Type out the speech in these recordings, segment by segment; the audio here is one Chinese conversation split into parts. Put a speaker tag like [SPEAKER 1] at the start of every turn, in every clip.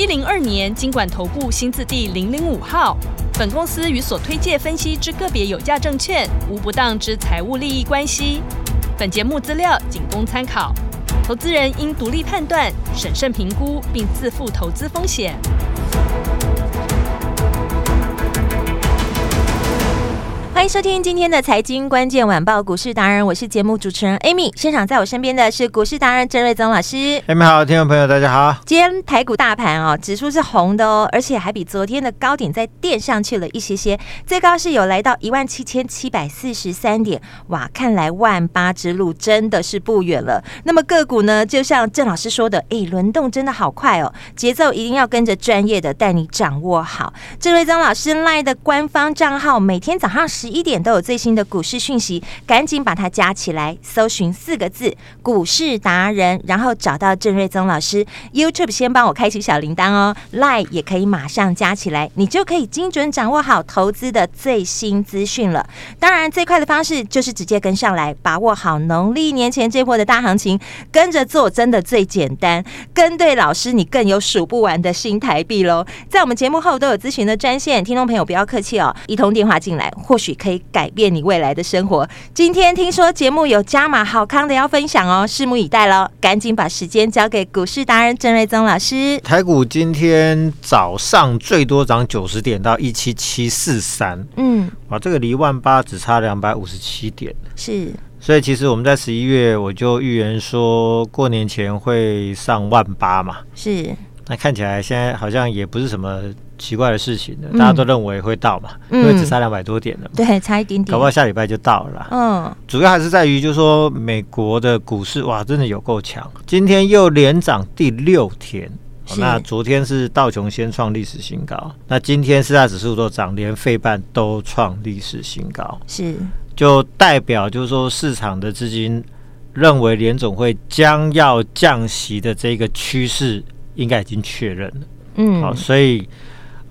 [SPEAKER 1] 一零二年经管投顾新字第零零五号。本公司与所推介分析之个别有价证券无不当之财务利益关系。本节目资料仅供参考，投资人应独立判断、审慎评估，并自负投资风险。欢迎收听今天的财经关键晚报股市达人，我是节目主持人 Amy。现场在我身边的是股市达人郑瑞宗老师。
[SPEAKER 2] Amy 好，听众朋友大家好。
[SPEAKER 1] 今天台股大盘哦，指数是红的哦，而且还比昨天的高点再垫上去了一些些，最高是有来到一万七千七百四十三点。哇，看来万八之路真的是不远了。那么个股呢，就像郑老师说的，哎，轮动真的好快哦，节奏一定要跟着专业的带你掌握好。郑瑞宗老师 LINE 的官方账号，每天早上十。一点都有最新的股市讯息，赶紧把它加起来，搜寻四个字“股市达人”，然后找到郑瑞宗老师。YouTube 先帮我开启小铃铛哦，Line 也可以马上加起来，你就可以精准掌握好投资的最新资讯了。当然，最快的方式就是直接跟上来，把握好农历年前这波的大行情，跟着做真的最简单。跟对老师，你更有数不完的新台币喽。在我们节目后都有咨询的专线，听众朋友不要客气哦，一通电话进来，或许。可以改变你未来的生活。今天听说节目有加码好康的要分享哦，拭目以待喽！赶紧把时间交给股市达人郑瑞宗老师。
[SPEAKER 2] 台股今天早上最多涨九十点到一七七四三，嗯，哇，这个离万八只差两百五十七点，
[SPEAKER 1] 是。
[SPEAKER 2] 所以其实我们在十一月我就预言说过年前会上万八嘛，
[SPEAKER 1] 是。
[SPEAKER 2] 那看起来现在好像也不是什么。奇怪的事情呢，大家都认为会到嘛，嗯、因为只差两百多点了嘛，
[SPEAKER 1] 对，差一点点，
[SPEAKER 2] 搞不好下礼拜就到了。嗯，主要还是在于，就是说美国的股市哇，真的有够强，今天又连涨第六天。那昨天是道琼先创历史新高，那今天四大指数都涨，连费半都创历史新高，
[SPEAKER 1] 是。
[SPEAKER 2] 就代表就是说市场的资金认为联总会将要降息的这个趋势应该已经确认了。嗯，好，所以。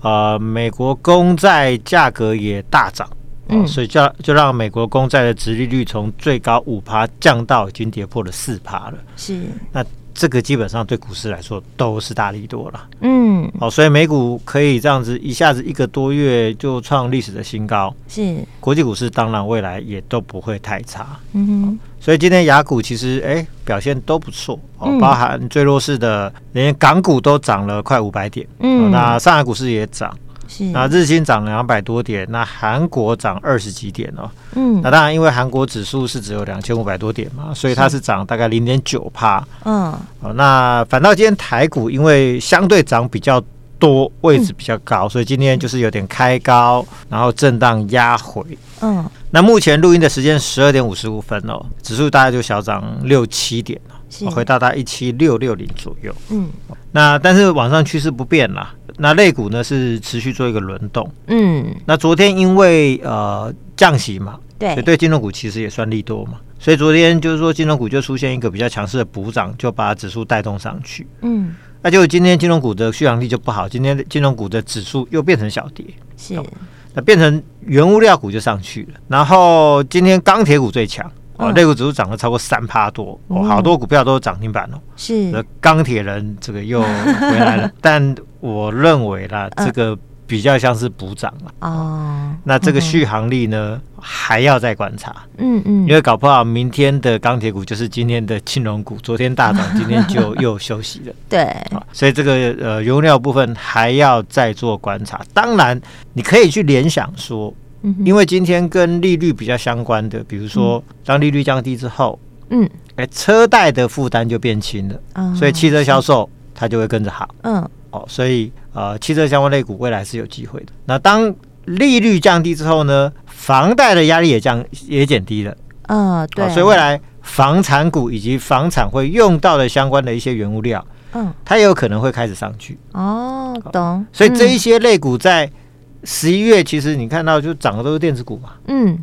[SPEAKER 2] 呃，美国公债价格也大涨，嗯，所以就就让美国公债的殖利率从最高五趴降到已经跌破了四趴了。
[SPEAKER 1] 是，
[SPEAKER 2] 那这个基本上对股市来说都是大力多了。嗯，好，所以美股可以这样子一下子一个多月就创历史的新高。
[SPEAKER 1] 是，
[SPEAKER 2] 国际股市当然未来也都不会太差。
[SPEAKER 1] 嗯哼。
[SPEAKER 2] 所以今天雅股其实哎表现都不错哦，包含最弱势的连港股都涨了快五百点，嗯，那上海股市也涨，
[SPEAKER 1] 是，
[SPEAKER 2] 那日经涨了两百多点，那韩国涨二十几点哦，嗯，那当然因为韩国指数是只有两千五百多点嘛，所以它是涨大概零点九帕，嗯，哦，那反倒今天台股因为相对涨比较多，位置比较高，所以今天就是有点开高，然后震荡压回，嗯。那目前录音的时间十二点五十五分哦，指数大概就小涨六七点了，回到大概一七六六零左右。嗯，那但是往上趋势不变啦。那类股呢是持续做一个轮动。嗯，那昨天因为呃降息嘛，对，所以对金融股其实也算利多嘛。所以昨天就是说金融股就出现一个比较强势的补涨，就把指数带动上去。嗯，那就今天金融股的续航力就不好，今天金融股的指数又变成小跌。
[SPEAKER 1] 是。
[SPEAKER 2] 那变成原物料股就上去了，然后今天钢铁股最强哦，类股指数涨了超过三趴多哦，好多股票都涨停板哦。
[SPEAKER 1] 是，
[SPEAKER 2] 钢铁人这个又回来了，但我认为啦，这个。比较像是补涨了。哦，那这个续航力呢还要再观察，嗯嗯，因为搞不好明天的钢铁股就是今天的金融股，昨天大涨，今天就又休息了，
[SPEAKER 1] 对，
[SPEAKER 2] 所以这个呃原料部分还要再做观察。当然，你可以去联想说，因为今天跟利率比较相关的，比如说当利率降低之后，嗯，哎，车贷的负担就变轻了，嗯所以汽车销售它就会跟着好，嗯。哦，所以呃，汽车相关类股未来是有机会的。那当利率降低之后呢，房贷的压力也降也减低了。
[SPEAKER 1] 嗯，对。
[SPEAKER 2] 所以未来房产股以及房产会用到的相关的一些原物料，嗯，它也有可能会开始上去。
[SPEAKER 1] 哦，懂。
[SPEAKER 2] 所以这一些类股在十一月，其实你看到就涨的都是电子股嘛。嗯。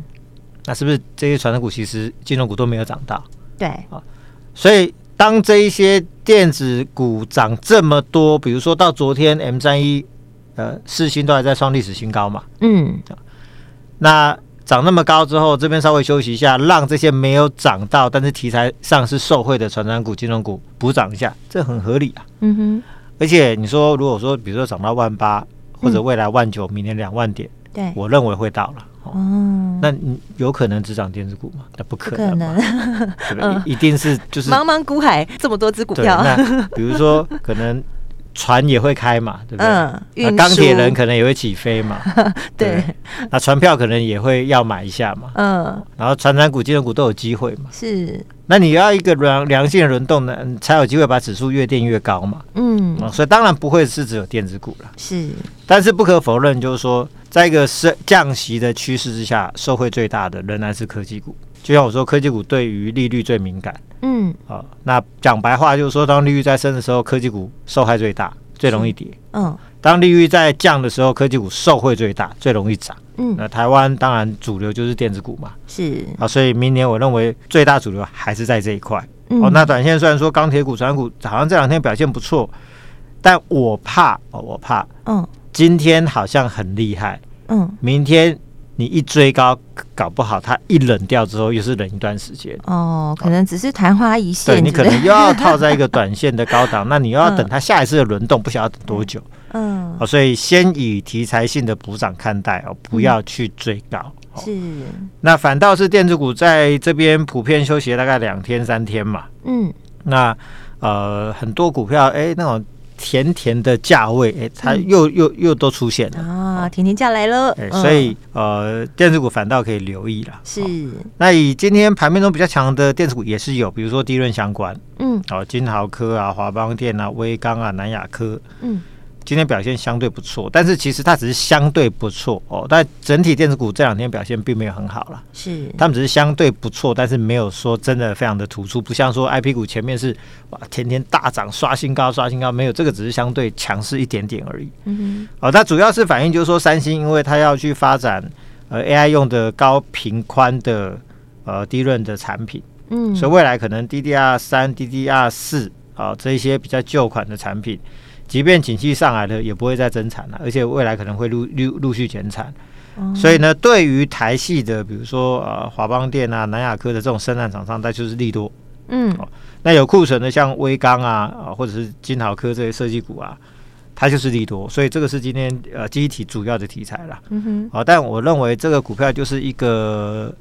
[SPEAKER 2] 那是不是这些传产股其实金融股都没有涨到？
[SPEAKER 1] 对
[SPEAKER 2] 啊，所以当这一些电子股涨这么多，比如说到昨天 M 三一呃四星都还在创历史新高嘛，嗯，那涨那么高之后，这边稍微休息一下，让这些没有涨到但是题材上是受惠的传产股、金融股补涨一下，这很合理啊。嗯哼，而且你说如果说比如说涨到万八，或者未来万九，明年两万点，对，我认为会到了。哦，那你有可能只涨电子股吗？那不可能，不可能，对不对？一定是就是
[SPEAKER 1] 茫茫股海这么多只股票。
[SPEAKER 2] 那比如说可能船也会开嘛，对不对？嗯，那钢铁人可能也会起飞嘛，对。那船票可能也会要买一下嘛，嗯。然后传产股、金融股都有机会嘛，是。那你要一个良良性的轮动呢，才有机会把指数越垫越高嘛，嗯。所以当然不会是只有电子股了，是。但是不可否认，就是说。在一个是降息的趋势之下，受惠最大的仍然是科技股。就像我说，科技股对于利率最敏感。嗯，好，那讲白话就是说，当利率在升的时候，科技股受害最大，最容易跌。嗯，当利率在降的时候，科技股受惠最大，最容易涨。嗯，那台湾当然主流就是电子股嘛。是啊，所以明年我认为最大主流还是在这一块。哦，那短线虽然说钢铁股、船股好像这两天表现不错，但我怕哦，我怕。嗯。今天好像很厉害，嗯，明天你一追高，搞不好它一冷掉之后，又是冷一段时间。
[SPEAKER 1] 哦，可能只是昙花一现。
[SPEAKER 2] 对，你可能又要套在一个短线的高档，那你又要等它下一次的轮动，不晓得等多久。嗯，哦，所以先以题材性的补涨看待哦，不要去追高。是，那反倒是电子股在这边普遍休息大概两天三天嘛。嗯，那呃很多股票哎那种。甜甜的价位，哎，它又又又都出现了。
[SPEAKER 1] 啊！甜甜价来了，
[SPEAKER 2] 哎，所以呃，电子股反倒可以留意了。是，那以今天盘面中比较强的电子股也是有，比如说低润相关，嗯，哦，金豪科啊、华邦电啊、威刚啊、南亚科，嗯。今天表现相对不错，但是其实它只是相对不错哦。但整体电子股这两天表现并没有很好了，是，他们只是相对不错，但是没有说真的非常的突出，不像说 IP 股前面是哇天天大涨刷新高刷新高，没有这个只是相对强势一点点而已。嗯哼，哦，它主要是反映就是说三星，因为它要去发展呃 AI 用的高频宽的呃低润的产品，嗯，所以未来可能 DDR 三、DDR 四啊这一些比较旧款的产品。即便景气上来了，也不会再增产了，而且未来可能会陆陆陆续减产。嗯、所以呢，对于台系的，比如说呃华邦电啊、南亚科的这种生产厂商，它就是利多。嗯，哦，那有库存的像威刚啊啊，或者是金豪科这些设计股啊，它就是利多。所以这个是今天呃记忆体主要的题材了。嗯哼，好，但我认为这个股票就是一个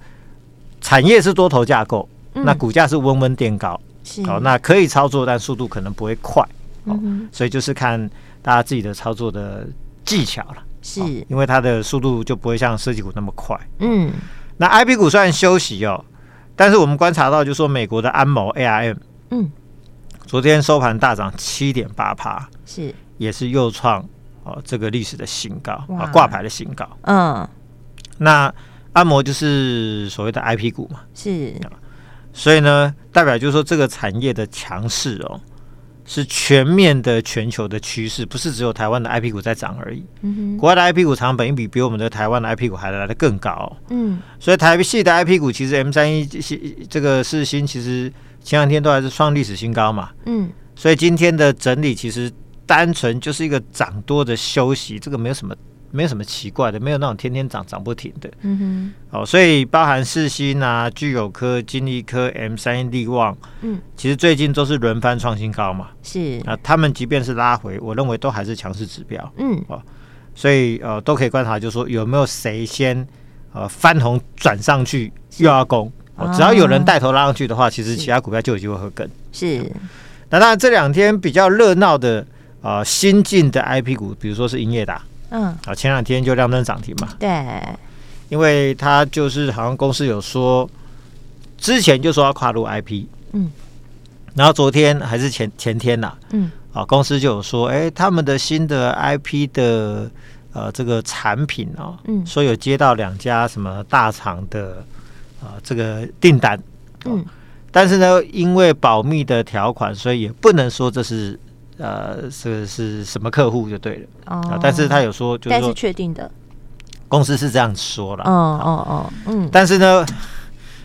[SPEAKER 2] 产业是多头架构，嗯、那股价是温温垫高。是，好，那可以操作，但速度可能不会快。嗯、所以就是看大家自己的操作的技巧了，是，因为它的速度就不会像设计股那么快。嗯，那 I P 股虽然休息哦，但是我们观察到，就是说美国的安谋 A R M，嗯，昨天收盘大涨七点八趴，是，也是又创哦这个历史的新高啊，挂牌的新高。嗯，那安谋就是所谓的 I P 股嘛，是，所以呢，代表就是说这个产业的强势哦。是全面的全球的趋势，不是只有台湾的 IP 股在涨而已。嗯哼，国外的 IP 股常常本一比比我们的台湾的 IP 股还来的更高。嗯，所以台系的 IP 股其实 M 三一这个四星，其实前两天都还是创历史新高嘛。嗯，所以今天的整理其实单纯就是一个涨多的休息，这个没有什么。没有什么奇怪的，没有那种天天涨涨不停的。嗯哼，哦，所以包含四星啊、聚友科、金立科、M 三一力旺，嗯，其实最近都是轮番创新高嘛。是啊，他们即便是拉回，我认为都还是强势指标。嗯，哦，所以呃都可以观察，就是说有没有谁先呃翻红转上去又要攻，哦，只要有人带头拉上去的话，其实其他股票就有机会会跟。是，那当然这两天比较热闹的啊、呃、新进的 IP 股，比如说是英业达。嗯，啊，前两天就亮灯涨停嘛。对，因为他就是好像公司有说，之前就说要跨入 IP，嗯，然后昨天还是前前天呐、啊，嗯，啊，公司就有说，哎、欸，他们的新的 IP 的呃这个产品哦，嗯，说有接到两家什么大厂的啊、呃、这个订单，嗯，但是呢，因为保密的条款，所以也不能说这是。呃，是是什么客户就对了。哦，但是他有说，就是
[SPEAKER 1] 确定的，
[SPEAKER 2] 公司是这样说了。
[SPEAKER 1] 哦哦哦，嗯。
[SPEAKER 2] 但是呢，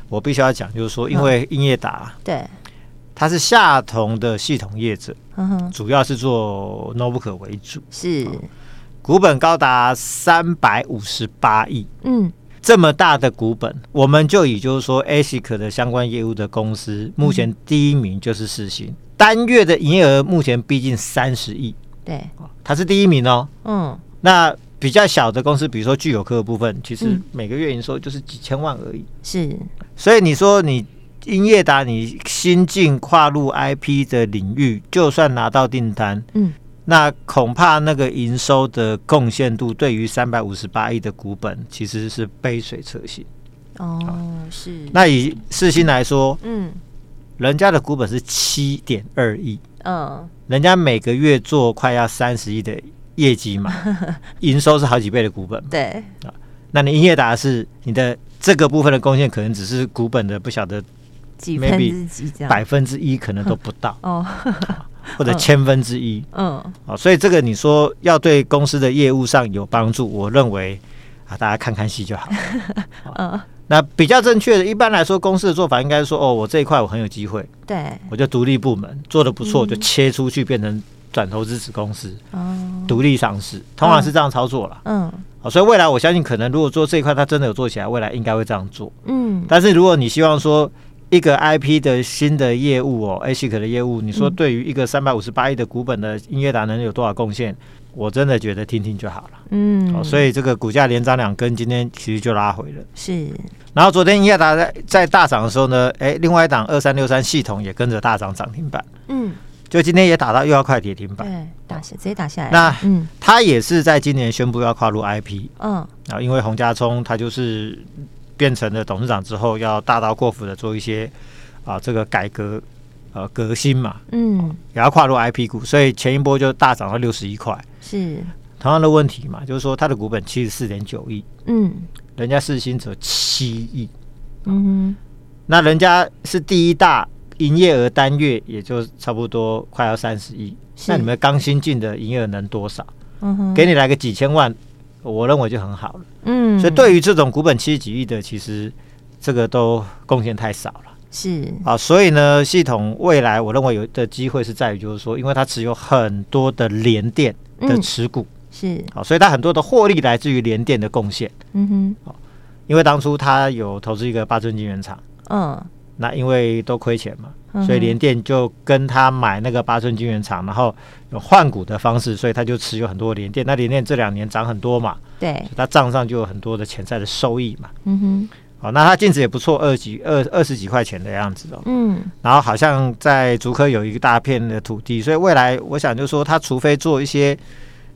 [SPEAKER 2] 我必须要讲，就是说，因为英业达
[SPEAKER 1] 对，
[SPEAKER 2] 它是下同的系统业者，嗯主要是做 notebook 为主，
[SPEAKER 1] 是。
[SPEAKER 2] 股本高达三百五十八亿。
[SPEAKER 1] 嗯。
[SPEAKER 2] 这么大的股本，我们就以就是说 ASIC 的相关业务的公司，目前第一名就是世芯，嗯、单月的营业额目前逼近三十亿，
[SPEAKER 1] 对，
[SPEAKER 2] 它是第一名哦。
[SPEAKER 1] 嗯，
[SPEAKER 2] 那比较小的公司，比如说聚友科的部分，其实每个月营收就是几千万而已。
[SPEAKER 1] 是，
[SPEAKER 2] 所以你说你英业达，你新进跨入 IP 的领域，就算拿到订单，嗯。那恐怕那个营收的贡献度对于三百五十八亿的股本其实是杯水车薪。
[SPEAKER 1] 哦，是。
[SPEAKER 2] 那以世芯来说，
[SPEAKER 1] 嗯，
[SPEAKER 2] 人家的股本是七点二亿，
[SPEAKER 1] 嗯，
[SPEAKER 2] 人家每个月做快要三十亿的业绩嘛，营收是好几倍的股本。
[SPEAKER 1] 对
[SPEAKER 2] 啊，那你英业达是你的这个部分的贡献，可能只是股本的不晓得
[SPEAKER 1] 几分之几这样，
[SPEAKER 2] 百分之一可能都不到。
[SPEAKER 1] 哦。
[SPEAKER 2] 或者千分之一，
[SPEAKER 1] 嗯，
[SPEAKER 2] 啊，所以这个你说要对公司的业务上有帮助，我认为啊，大家看看戏就好。
[SPEAKER 1] 嗯，
[SPEAKER 2] 那比较正确的，一般来说，公司的做法应该说，哦，我这一块我很有机会，
[SPEAKER 1] 对，
[SPEAKER 2] 我就独立部门做的不错，就切出去变成转投资子公司，哦，独立上市，通常是这样操作了。
[SPEAKER 1] 嗯，
[SPEAKER 2] 好，所以未来我相信，可能如果做这一块，它真的有做起来，未来应该会这样做。
[SPEAKER 1] 嗯，
[SPEAKER 2] 但是如果你希望说，一个 IP 的新的业务哦，ASIC 的业务，你说对于一个三百五十八亿的股本的音乐达能有多少贡献？我真的觉得听听就好了。
[SPEAKER 1] 嗯，
[SPEAKER 2] 哦，所以这个股价连涨两根，今天其实就拉回了。
[SPEAKER 1] 是。
[SPEAKER 2] 然后昨天英业达在在大涨的时候呢，哎，另外一档二三六三系统也跟着大涨涨停板。
[SPEAKER 1] 嗯。
[SPEAKER 2] 就今天也打到又要快跌停板。
[SPEAKER 1] 对，打下直接打下来。
[SPEAKER 2] 那嗯，他也是在今年宣布要跨入 IP。
[SPEAKER 1] 嗯。
[SPEAKER 2] 然后因为洪家聪他就是。变成了董事长之后，要大刀阔斧的做一些啊，这个改革呃革新嘛，
[SPEAKER 1] 嗯，
[SPEAKER 2] 也要跨入 IP 股，所以前一波就大涨到六十一块。
[SPEAKER 1] 是。
[SPEAKER 2] 同样的问题嘛，就是说它的股本七十四点九亿，
[SPEAKER 1] 嗯，人
[SPEAKER 2] 家四星只有七亿，
[SPEAKER 1] 嗯哼，
[SPEAKER 2] 那人家是第一大，营业额单月也就差不多快要三十亿，那你们刚新进的营业额能多少？
[SPEAKER 1] 嗯哼，
[SPEAKER 2] 给你来个几千万。我认为就很好了，
[SPEAKER 1] 嗯，
[SPEAKER 2] 所以对于这种股本七十几亿的，其实这个都贡献太少了，
[SPEAKER 1] 是。
[SPEAKER 2] 啊，所以呢，系统未来我认为有的机会是在于，就是说，因为它持有很多的联电的持股，
[SPEAKER 1] 嗯、是。
[SPEAKER 2] 啊，所以它很多的获利来自于联电的贡献，
[SPEAKER 1] 嗯哼，
[SPEAKER 2] 啊，因为当初它有投资一个八寸晶圆厂，
[SPEAKER 1] 嗯，
[SPEAKER 2] 那因为都亏钱嘛。所以联电就跟他买那个八寸晶圆厂，然后有换股的方式，所以他就持有很多联电。那联电这两年涨很多嘛，
[SPEAKER 1] 对，
[SPEAKER 2] 他账上就有很多的潜在的收益嘛。
[SPEAKER 1] 嗯哼，
[SPEAKER 2] 好，那它净值也不错，二几二二十几块钱的样子哦。
[SPEAKER 1] 嗯，
[SPEAKER 2] 然后好像在竹科有一个大片的土地，所以未来我想就是说，它除非做一些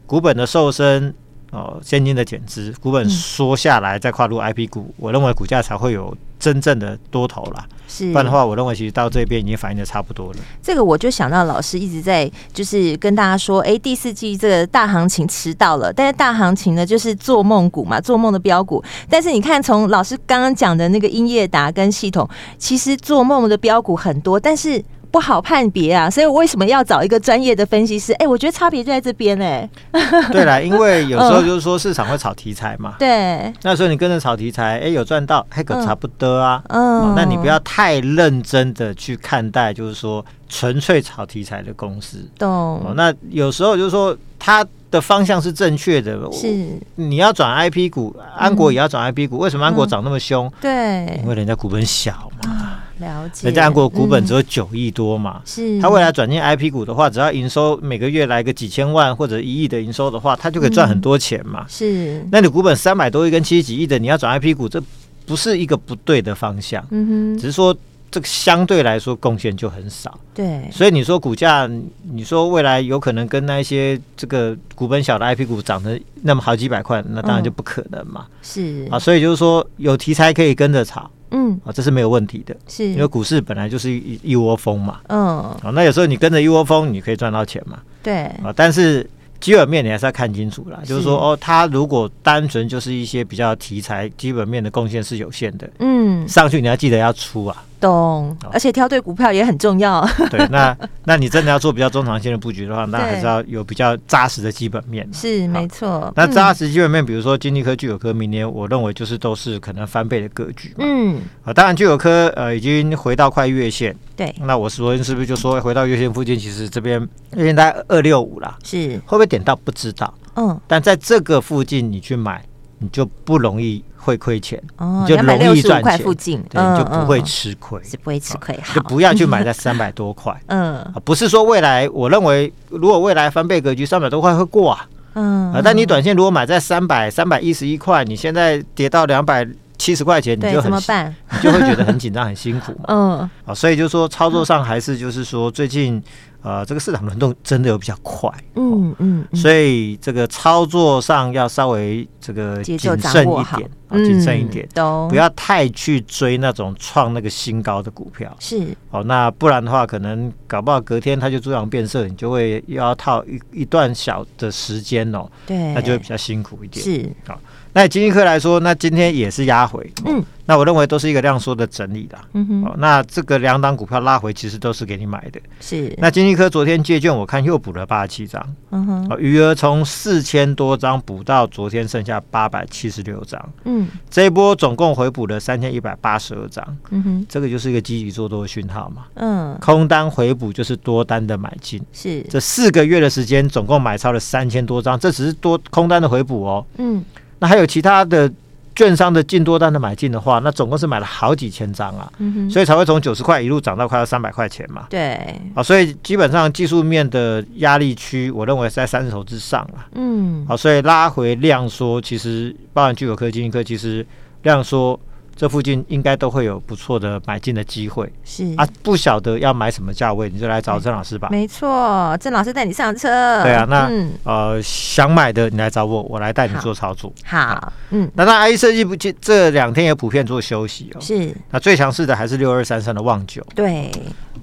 [SPEAKER 2] 股本的瘦身。哦，现金的减资，股本缩下来，再跨入 IP 股，嗯、我认为股价才会有真正的多头啦。
[SPEAKER 1] 是，
[SPEAKER 2] 不然的话，我认为其实到这边已经反映的差不多了。
[SPEAKER 1] 这个我就想到老师一直在就是跟大家说，哎，第四季这个大行情迟到了，但是大行情呢就是做梦股嘛，做梦的标股。但是你看，从老师刚刚讲的那个英业达跟系统，其实做梦的标股很多，但是。不好判别啊，所以我为什么要找一个专业的分析师？哎、欸，我觉得差别就在这边哎、欸。
[SPEAKER 2] 对啦，因为有时候 就是说市场会炒题材嘛。
[SPEAKER 1] 对。
[SPEAKER 2] 那时候你跟着炒题材，哎、欸，有赚到，还可差不多啊。
[SPEAKER 1] 嗯。
[SPEAKER 2] 哦、那你不要太认真的去看待，就是说纯粹炒题材的公司。
[SPEAKER 1] 懂、
[SPEAKER 2] 哦。那有时候就是说它的方向是正确的。
[SPEAKER 1] 是。
[SPEAKER 2] 你要转 IP 股，安国也要转 IP 股，嗯、为什么安国涨那么凶？
[SPEAKER 1] 对。
[SPEAKER 2] 因为人家股本小嘛。
[SPEAKER 1] 了解，
[SPEAKER 2] 人家安国股本只有九亿多嘛，
[SPEAKER 1] 是。
[SPEAKER 2] 他未来转进 IP 股的话，只要营收每个月来个几千万或者一亿的营收的话，他就可以赚很多钱嘛。
[SPEAKER 1] 是。那
[SPEAKER 2] 你股本三百多亿跟七十几亿的，你要转 IP 股，这不是一个不对的方向。
[SPEAKER 1] 嗯哼。
[SPEAKER 2] 只是说这个相对来说贡献就很少。
[SPEAKER 1] 对。所
[SPEAKER 2] 以你说股价，你说未来有可能跟那些这个股本小的 IP 股涨得那么好几百块，那当然就不可能嘛。
[SPEAKER 1] 是。
[SPEAKER 2] 啊，所以就是说有题材可以跟着炒。
[SPEAKER 1] 嗯，
[SPEAKER 2] 啊，这是没有问题的，
[SPEAKER 1] 是
[SPEAKER 2] 因为股市本来就是一一窝蜂嘛。
[SPEAKER 1] 嗯，
[SPEAKER 2] 啊，那有时候你跟着一窝蜂，你可以赚到钱嘛。
[SPEAKER 1] 对，
[SPEAKER 2] 啊，但是基本面你还是要看清楚啦。是就是说，哦，它如果单纯就是一些比较题材，基本面的贡献是有限的。嗯，上去你要记得要出啊。
[SPEAKER 1] 懂，而且挑对股票也很重要。
[SPEAKER 2] 对，那那你真的要做比较中长线的布局的话，那还是要有比较扎实的基本面。
[SPEAKER 1] 是没错。
[SPEAKER 2] 那扎实基本面，比如说金丽科、聚友科，明年我认为就是都是可能翻倍的格局。嗯，啊，当然聚友科呃已经回到快月线。
[SPEAKER 1] 对。
[SPEAKER 2] 那我昨天是不是就说回到月线附近？其实这边月线大概二六五啦。
[SPEAKER 1] 是。会
[SPEAKER 2] 不会点到不知道。嗯。但在这个附近你去买，你就不容易。会亏钱，
[SPEAKER 1] 哦、
[SPEAKER 2] 你就容易赚钱，
[SPEAKER 1] 附近
[SPEAKER 2] 对，嗯、你就不会吃亏，
[SPEAKER 1] 是不会吃亏，
[SPEAKER 2] 就不要去买在 三百多块，嗯，不是说未来，我认为如果未来翻倍格局三百多块会过啊，嗯，啊，但你短线如果买在三百三百一十一块，你现在跌到两百七十块钱，你就很怎么办？你就会觉得很紧张、很辛苦嘛，嗯，啊，所以就说操作上还是就是说最近。呃，这个市场轮动真的有比较快，嗯嗯，所以这个操作上要稍微这个谨慎一点，谨慎一点，不要太去追那种创那个新高的股票，是。哦，那不然的话，可能搞不好隔天它就猪羊变色，你就会又要套一一段小的时间哦，对，那就会比较辛苦一点，是。好。那金丽科来说，那今天也是压回，嗯，那我认为都是一个量缩的整理的，嗯哼，那这个两档股票拉回，其实都是给你买的，是。那金立科昨天借券，我看又补了八十七张，嗯哼，余额从四千多张补到昨天剩下八百七十六张，嗯，这一波总共回补了三千一百八十二张，嗯哼，这个就是一个积极做多的讯号嘛，嗯，空单回补就是多单的买进，是。这四个月的时间，总共买超了三千多张，这只是多空单的回补哦，嗯。那还有其他的券商的进多单的买进的话，那总共是买了好几千张啊，嗯、所以才会从九十块一路涨到快要三百块钱嘛。对，啊，所以基本上技术面的压力区，我认为是在三十头之上啊。嗯，好，所以拉回量缩，其实包含具有科、金丽科，其实量缩。这附近应该都会有不错的买进的机会，是啊，不晓得要买什么价位，你就来找郑老师吧。
[SPEAKER 1] 没错，郑老师带你上车。
[SPEAKER 2] 对啊，那、嗯、呃想买的你来找我，我来带你做操作。
[SPEAKER 1] 好，好嗯，
[SPEAKER 2] 那那 IC 设计不，这两天也普遍做休息哦。是，那最强势的还是六二三三的旺九。
[SPEAKER 1] 对，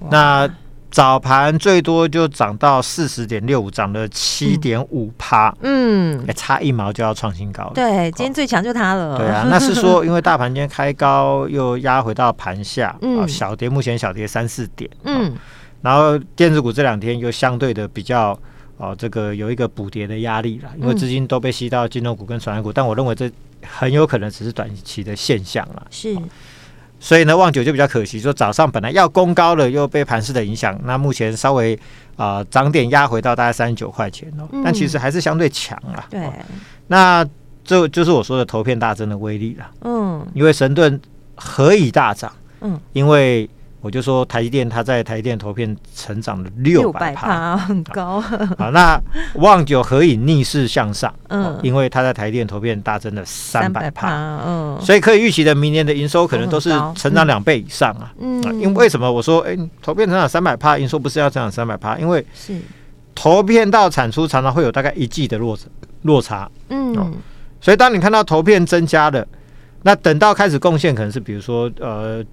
[SPEAKER 2] 那。早盘最多就涨到四十点六五，涨了七点五趴，嗯，差一毛就要创新高了。
[SPEAKER 1] 对，今天最强就它了。
[SPEAKER 2] 对啊，那是说因为大盘今天开高又压回到盘下，嗯，小跌，目前小跌三四点，嗯，然后电子股这两天又相对的比较哦，这个有一个补跌的压力了，因为资金都被吸到金融股跟传染股，但我认为这很有可能只是短期的现象了，是。所以呢，旺九就比较可惜，说早上本来要攻高了，又被盘势的影响，那目前稍微啊涨、呃、点压回到大概三十九块钱哦，嗯、但其实还是相对强啊。对，那这就是我说的头片大增的威力了。嗯，因为神盾何以大涨？嗯，因为。我就说台积电，它在台积电投片成长了六百趴，
[SPEAKER 1] 很高。
[SPEAKER 2] 好，那旺九何以逆势向上？嗯，因为它在台积电投片大增了三百趴，嗯，所以可以预期的明年的营收可能都是成长两倍以上啊。嗯，因为为什么我说，哎，投片成长三百趴，营收不是要成长三百趴？因为是投片到产出常常会有大概一季的落落差。嗯，所以当你看到投片增加了，那等到开始贡献，可能是比如说呃。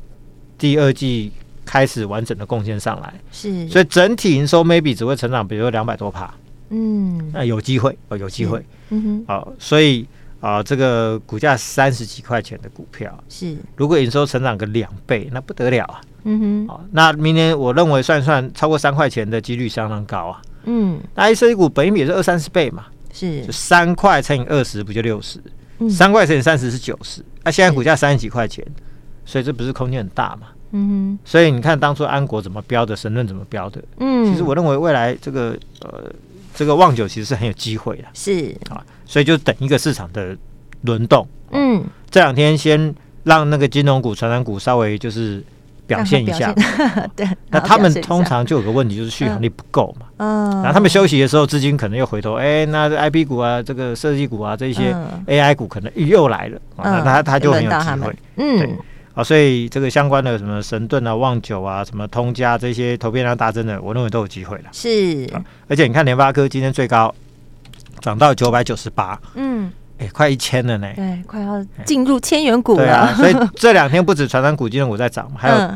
[SPEAKER 2] 第二季开始完整的贡献上来，是，所以整体营收 maybe 只会成长，比如说两百多趴，嗯，那有机会哦，有机会，嗯哼，好，所以啊，这个股价三十几块钱的股票，是，如果营收成长个两倍，那不得了啊，嗯哼，好，那明年我认为算算超过三块钱的几率相当高啊，嗯，那 IC 股本益比也是二三十倍嘛，是，就三块乘以二十不就六十，三块乘以三十是九十，那现在股价三十几块钱。所以这不是空间很大嘛？嗯哼。所以你看当初安国怎么标的，神盾怎么标的？嗯。其实我认为未来这个呃这个旺九其实是很有机会的。是啊，所以就等一个市场的轮动。嗯。这两天先让那个金融股、传染股稍微就是表现一下。对。那他们通常就有个问题，就是续航力不够嘛。嗯。然后他们休息的时候，资金可能又回头，哎，那 IP 股啊，这个设计股啊，这些 AI 股可能又来了。啊。那他他就很有机会。嗯。对。啊，所以这个相关的什么神盾啊、旺九啊、什么通家这些投片量大增的，我认为都有机会了。是，而且你看联发科今天最高涨到九百九十八，嗯，哎，快一千了呢。对，
[SPEAKER 1] 快要进入千元股了。
[SPEAKER 2] 对啊，所以 这两天不止传单股、金融股在涨，还有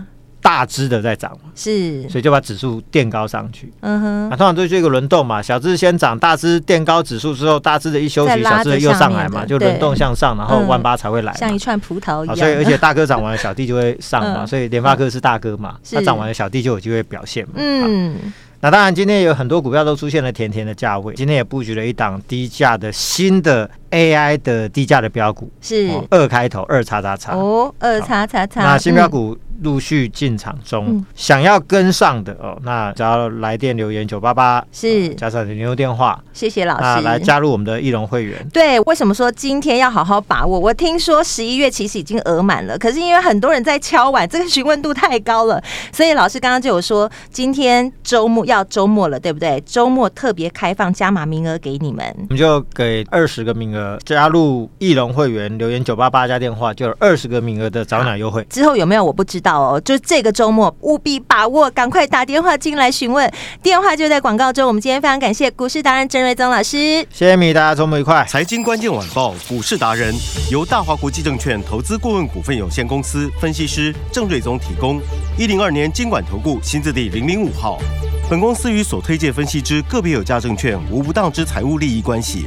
[SPEAKER 2] 大只的在涨嘛，
[SPEAKER 1] 是，
[SPEAKER 2] 所以就把指数垫高上去。
[SPEAKER 1] 嗯哼，
[SPEAKER 2] 那通常都是一个轮动嘛，小只先涨，大只垫高指数之后，大只的一休息，小只的又上来嘛，就轮动向上，然后万八才会来，
[SPEAKER 1] 像一串葡萄一样。
[SPEAKER 2] 所以而且大哥涨完了，小弟就会上嘛，所以联发科是大哥嘛，他涨完了，小弟就有机会表现嘛。嗯。那当然，今天有很多股票都出现了甜甜的价位。今天也布局了一档低价的新的 AI 的低价的标股，是二开头二叉叉叉
[SPEAKER 1] 哦，二叉叉叉。
[SPEAKER 2] 那新标股陆续进场中，嗯、想要跟上的哦，那只要来电留言九八八是加上你留电话，
[SPEAKER 1] 谢谢老师
[SPEAKER 2] 来加入我们的义龙会员。
[SPEAKER 1] 对，为什么说今天要好好把握？我听说十一月其实已经额满了，可是因为很多人在敲碗，这个询问度太高了，所以老师刚刚就有说，今天周末要。周末了，对不对？周末特别开放加码名额给你们，
[SPEAKER 2] 我们就给二十个名额，加入翼龙会员，留言九八八加电话，就有二十个名额的早鸟优惠。
[SPEAKER 1] 之后有没有我不知道哦，就这个周末务必把握，赶快打电话进来询问，电话就在广告中。我们今天非常感谢股市达人郑瑞宗老师，
[SPEAKER 2] 谢谢米，大家周末愉快。
[SPEAKER 3] 财经关键晚报股市达人由大华国际证券投资顾问股份有限公司分析师郑瑞宗提供，一零二年经管投顾新字第零零五号。本公司与所推荐分析之个别有价证券无不当之财务利益关系。